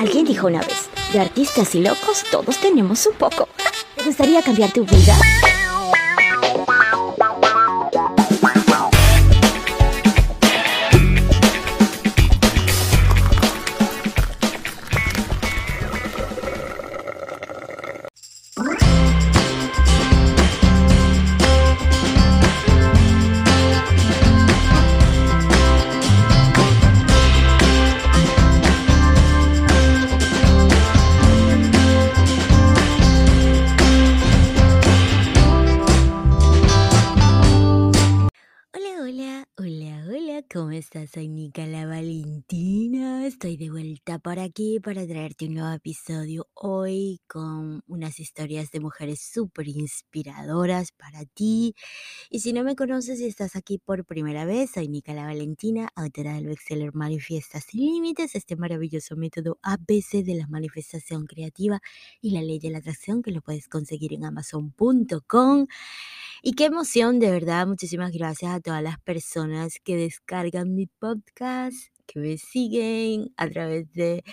Alguien dijo una vez, de artistas y locos todos tenemos un poco. ¿Te gustaría cambiar tu vida? Estás? Soy Nica la Valentina. Estoy de vuelta por aquí para traerte un nuevo episodio hoy con unas historias de mujeres súper inspiradoras para ti. Y si no me conoces y estás aquí por primera vez, soy Nica la Valentina, autora del bestseller Manifiesta sin Límites, este maravilloso método ABC de la manifestación creativa y la ley de la atracción que lo puedes conseguir en amazon.com. Y qué emoción, de verdad. Muchísimas gracias a todas las personas que descargan mi podcast que me siguen a través de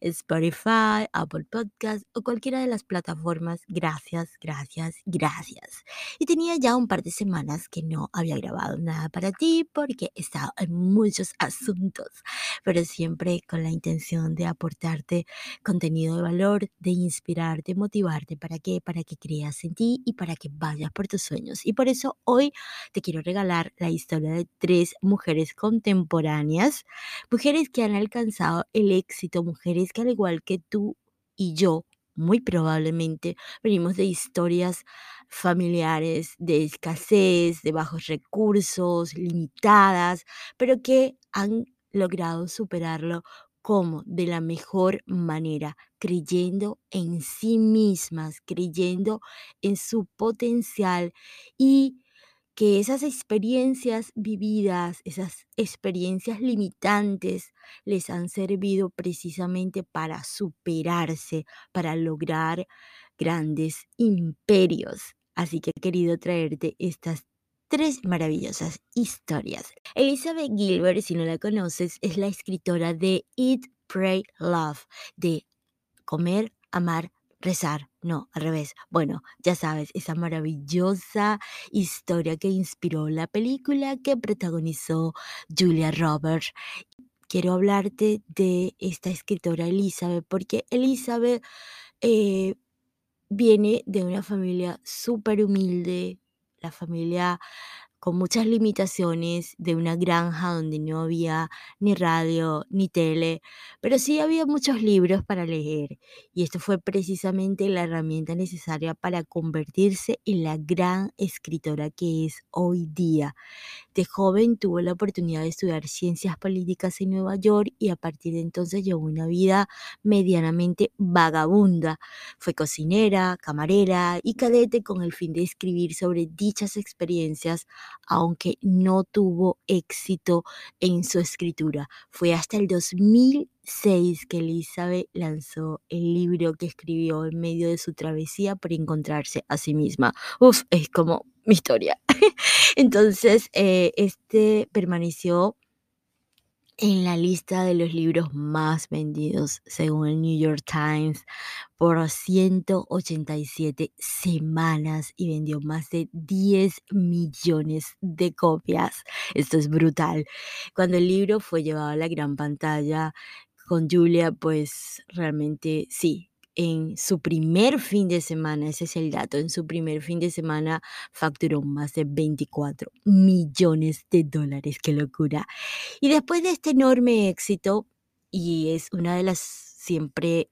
Spotify, Apple Podcast o cualquiera de las plataformas. Gracias, gracias, gracias. Y tenía ya un par de semanas que no había grabado nada para ti porque estaba en muchos asuntos, pero siempre con la intención de aportarte contenido de valor, de inspirarte, motivarte. ¿Para qué? Para que creas en ti y para que vayas por tus sueños. Y por eso hoy te quiero regalar la historia de tres mujeres contemporáneas Mujeres que han alcanzado el éxito, mujeres que al igual que tú y yo, muy probablemente venimos de historias familiares de escasez, de bajos recursos, limitadas, pero que han logrado superarlo como de la mejor manera, creyendo en sí mismas, creyendo en su potencial y que esas experiencias vividas, esas experiencias limitantes, les han servido precisamente para superarse, para lograr grandes imperios. Así que he querido traerte estas tres maravillosas historias. Elizabeth Gilbert, si no la conoces, es la escritora de Eat, Pray, Love, de comer, amar, rezar, no, al revés. Bueno, ya sabes, esa maravillosa historia que inspiró la película que protagonizó Julia Roberts. Quiero hablarte de esta escritora Elizabeth, porque Elizabeth eh, viene de una familia súper humilde, la familia con muchas limitaciones de una granja donde no había ni radio ni tele, pero sí había muchos libros para leer y esto fue precisamente la herramienta necesaria para convertirse en la gran escritora que es hoy día. De joven tuvo la oportunidad de estudiar ciencias políticas en Nueva York y a partir de entonces llevó una vida medianamente vagabunda. Fue cocinera, camarera y cadete con el fin de escribir sobre dichas experiencias aunque no tuvo éxito en su escritura. Fue hasta el 2006 que Elizabeth lanzó el libro que escribió en medio de su travesía por encontrarse a sí misma. Uf, es como mi historia. Entonces, eh, este permaneció en la lista de los libros más vendidos según el New York Times por 187 semanas y vendió más de 10 millones de copias. Esto es brutal. Cuando el libro fue llevado a la gran pantalla con Julia, pues realmente sí, en su primer fin de semana, ese es el dato, en su primer fin de semana facturó más de 24 millones de dólares, qué locura. Y después de este enorme éxito, y es una de las siempre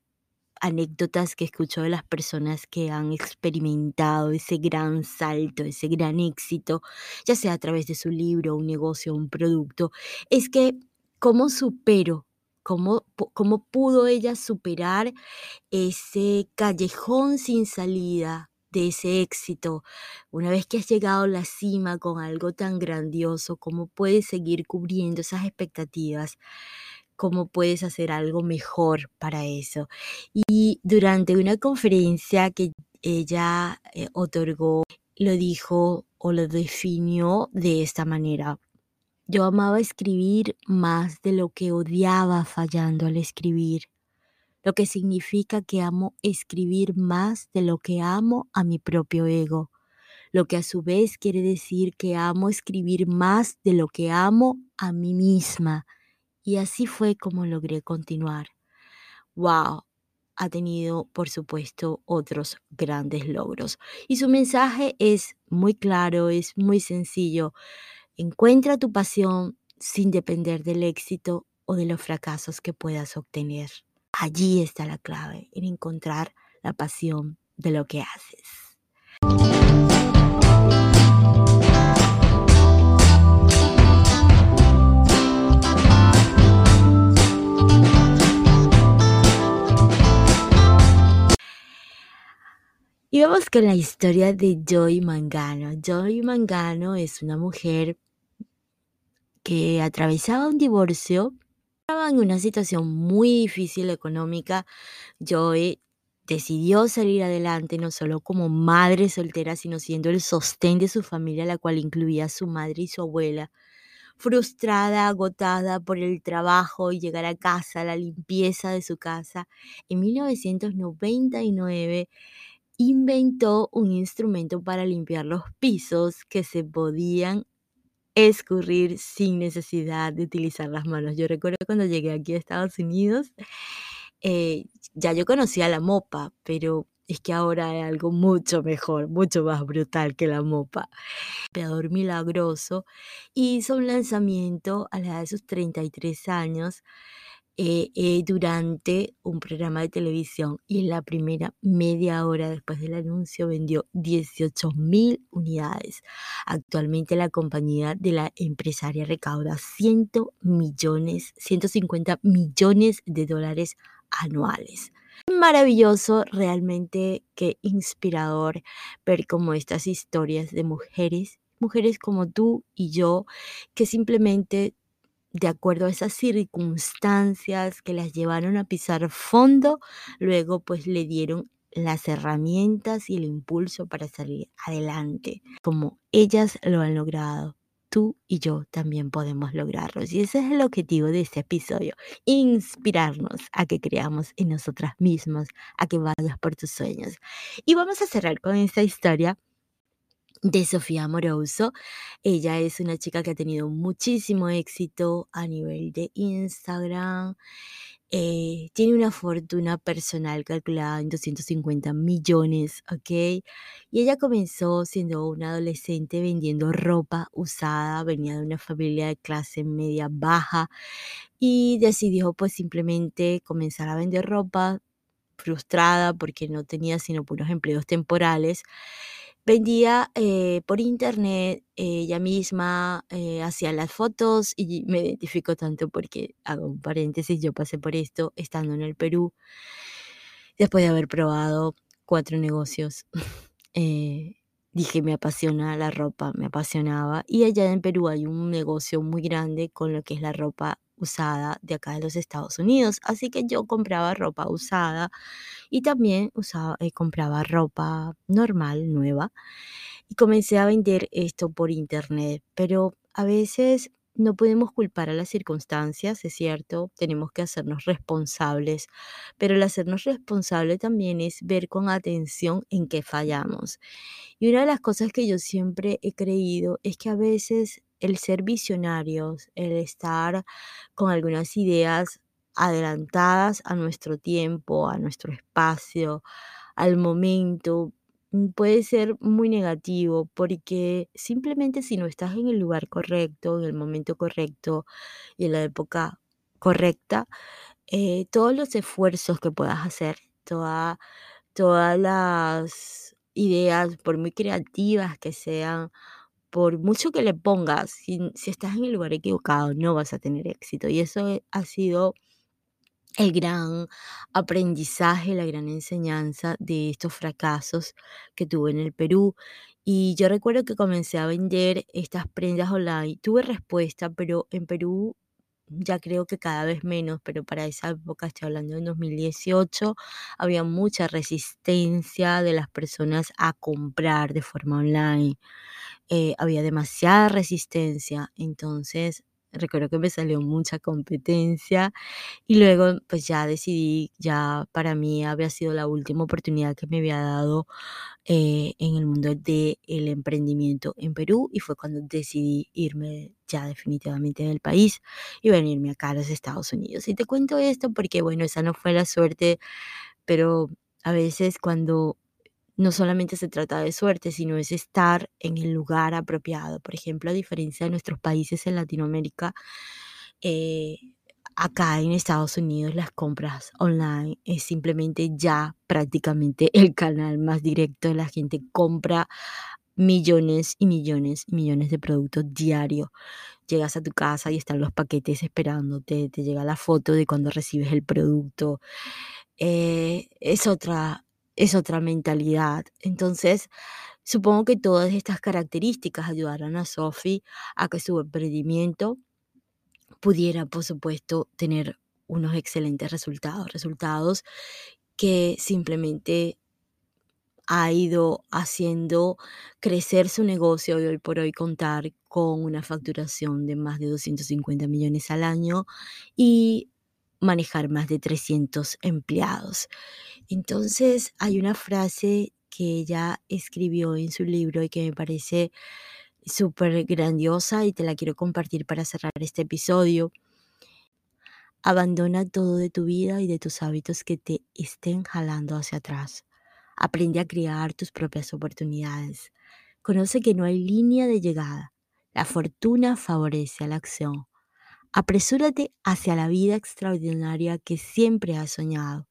anécdotas que escucho de las personas que han experimentado ese gran salto, ese gran éxito, ya sea a través de su libro, un negocio, un producto, es que cómo supero cómo, cómo pudo ella superar ese callejón sin salida de ese éxito. Una vez que has llegado a la cima con algo tan grandioso, ¿cómo puedes seguir cubriendo esas expectativas? ¿Cómo puedes hacer algo mejor para eso? Y durante una conferencia que ella eh, otorgó, lo dijo o lo definió de esta manera. Yo amaba escribir más de lo que odiaba fallando al escribir. lo que significa que amo escribir más de lo que amo a mi propio ego, lo que a su vez quiere decir que amo escribir más de lo que amo a mí misma. Y así fue como logré continuar. ¡Wow! Ha tenido, por supuesto, otros grandes logros. Y su mensaje es muy claro, es muy sencillo. Encuentra tu pasión sin depender del éxito o de los fracasos que puedas obtener. Allí está la clave, en encontrar la pasión de lo que haces. Y vamos con la historia de Joy Mangano. Joy Mangano es una mujer que atravesaba un divorcio, estaba en una situación muy difícil económica. Joy decidió salir adelante no solo como madre soltera, sino siendo el sostén de su familia, la cual incluía a su madre y su abuela. Frustrada, agotada por el trabajo y llegar a casa, la limpieza de su casa, en 1999 inventó un instrumento para limpiar los pisos que se podían escurrir sin necesidad de utilizar las manos. Yo recuerdo cuando llegué aquí a Estados Unidos, eh, ya yo conocía la mopa, pero es que ahora hay algo mucho mejor, mucho más brutal que la mopa. Peador milagroso hizo un lanzamiento a la edad de sus 33 años eh, eh, durante un programa de televisión y en la primera media hora después del anuncio vendió 18 mil unidades. Actualmente la compañía de la empresaria recauda 100 millones, 150 millones de dólares anuales. Maravilloso, realmente qué inspirador ver como estas historias de mujeres, mujeres como tú y yo, que simplemente de acuerdo a esas circunstancias que las llevaron a pisar fondo, luego pues le dieron las herramientas y el impulso para salir adelante, como ellas lo han logrado. Tú y yo también podemos lograrlo. Y ese es el objetivo de este episodio, inspirarnos a que creamos en nosotras mismas, a que vayas por tus sueños. Y vamos a cerrar con esta historia de Sofía Amoroso. Ella es una chica que ha tenido muchísimo éxito a nivel de Instagram. Eh, tiene una fortuna personal calculada en 250 millones, ¿ok? Y ella comenzó siendo una adolescente vendiendo ropa usada, venía de una familia de clase media baja y decidió pues simplemente comenzar a vender ropa frustrada porque no tenía sino puros empleos temporales Vendía eh, por internet, ella misma eh, hacía las fotos y me identifico tanto porque, hago un paréntesis, yo pasé por esto estando en el Perú, después de haber probado cuatro negocios. Eh, dije, me apasiona la ropa, me apasionaba. Y allá en Perú hay un negocio muy grande con lo que es la ropa usada de acá de los Estados Unidos. Así que yo compraba ropa usada y también usaba, eh, compraba ropa normal, nueva. Y comencé a vender esto por internet. Pero a veces no podemos culpar a las circunstancias, es cierto, tenemos que hacernos responsables, pero el hacernos responsable también es ver con atención en qué fallamos. Y una de las cosas que yo siempre he creído es que a veces el ser visionarios, el estar con algunas ideas adelantadas a nuestro tiempo, a nuestro espacio, al momento, mm, puede ser muy negativo porque simplemente si no estás en el lugar correcto, en el momento correcto y en la época correcta, eh, todos los esfuerzos que puedas hacer, toda, todas las ideas, por muy creativas que sean, por mucho que le pongas, si, si estás en el lugar equivocado, no vas a tener éxito. Y eso ha sido el gran aprendizaje, la gran enseñanza de estos fracasos que tuve en el Perú. Y yo recuerdo que comencé a vender estas prendas online. Tuve respuesta, pero en Perú ya creo que cada vez menos, pero para esa época, estoy hablando de 2018, había mucha resistencia de las personas a comprar de forma online. Eh, había demasiada resistencia, entonces recuerdo que me salió mucha competencia y luego pues ya decidí, ya para mí había sido la última oportunidad que me había dado eh, en el mundo del emprendimiento en Perú y fue cuando decidí irme ya definitivamente del país y venirme acá a los Estados Unidos. Y te cuento esto porque bueno, esa no fue la suerte, pero a veces cuando no solamente se trata de suerte, sino es estar en el lugar apropiado. Por ejemplo, a diferencia de nuestros países en Latinoamérica, eh, acá en Estados Unidos las compras online es simplemente ya prácticamente el canal más directo. La gente compra millones y millones y millones de productos diarios. Llegas a tu casa y están los paquetes esperándote, te llega la foto de cuando recibes el producto. Eh, es otra es otra mentalidad. Entonces, supongo que todas estas características ayudarán a Sophie a que su emprendimiento pudiera, por supuesto, tener unos excelentes resultados, resultados que simplemente ha ido haciendo crecer su negocio y hoy por hoy contar con una facturación de más de 250 millones al año y manejar más de 300 empleados. Entonces hay una frase que ella escribió en su libro y que me parece súper grandiosa y te la quiero compartir para cerrar este episodio. Abandona todo de tu vida y de tus hábitos que te estén jalando hacia atrás. Aprende a crear tus propias oportunidades. Conoce que no hay línea de llegada. La fortuna favorece a la acción. Apresúrate hacia la vida extraordinaria que siempre has soñado.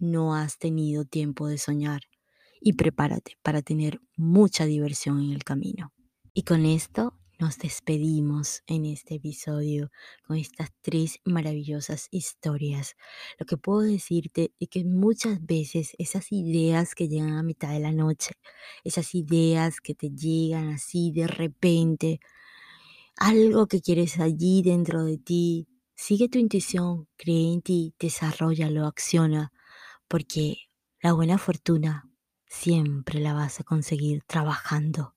No has tenido tiempo de soñar y prepárate para tener mucha diversión en el camino. Y con esto nos despedimos en este episodio con estas tres maravillosas historias. Lo que puedo decirte es que muchas veces esas ideas que llegan a mitad de la noche, esas ideas que te llegan así de repente, algo que quieres allí dentro de ti. Sigue tu intuición, cree en ti, desarrollalo, acciona, porque la buena fortuna siempre la vas a conseguir trabajando.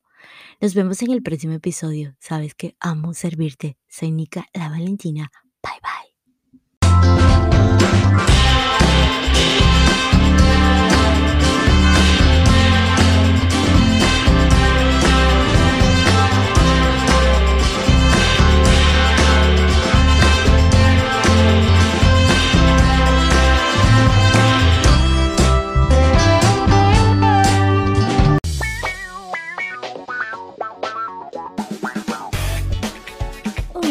Nos vemos en el próximo episodio. Sabes que amo servirte. Soy la Valentina.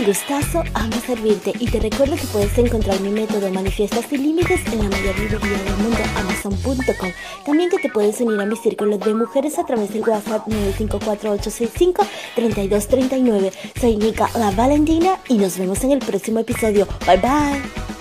Gustazo, amo servirte y te recuerdo que puedes encontrar mi método Manifiestas sin Límites en la mayor librería del mundo, amazon.com. También que te puedes unir a mi círculo de mujeres a través del WhatsApp 954-865-3239. Soy Nika La Valentina y nos vemos en el próximo episodio. Bye bye.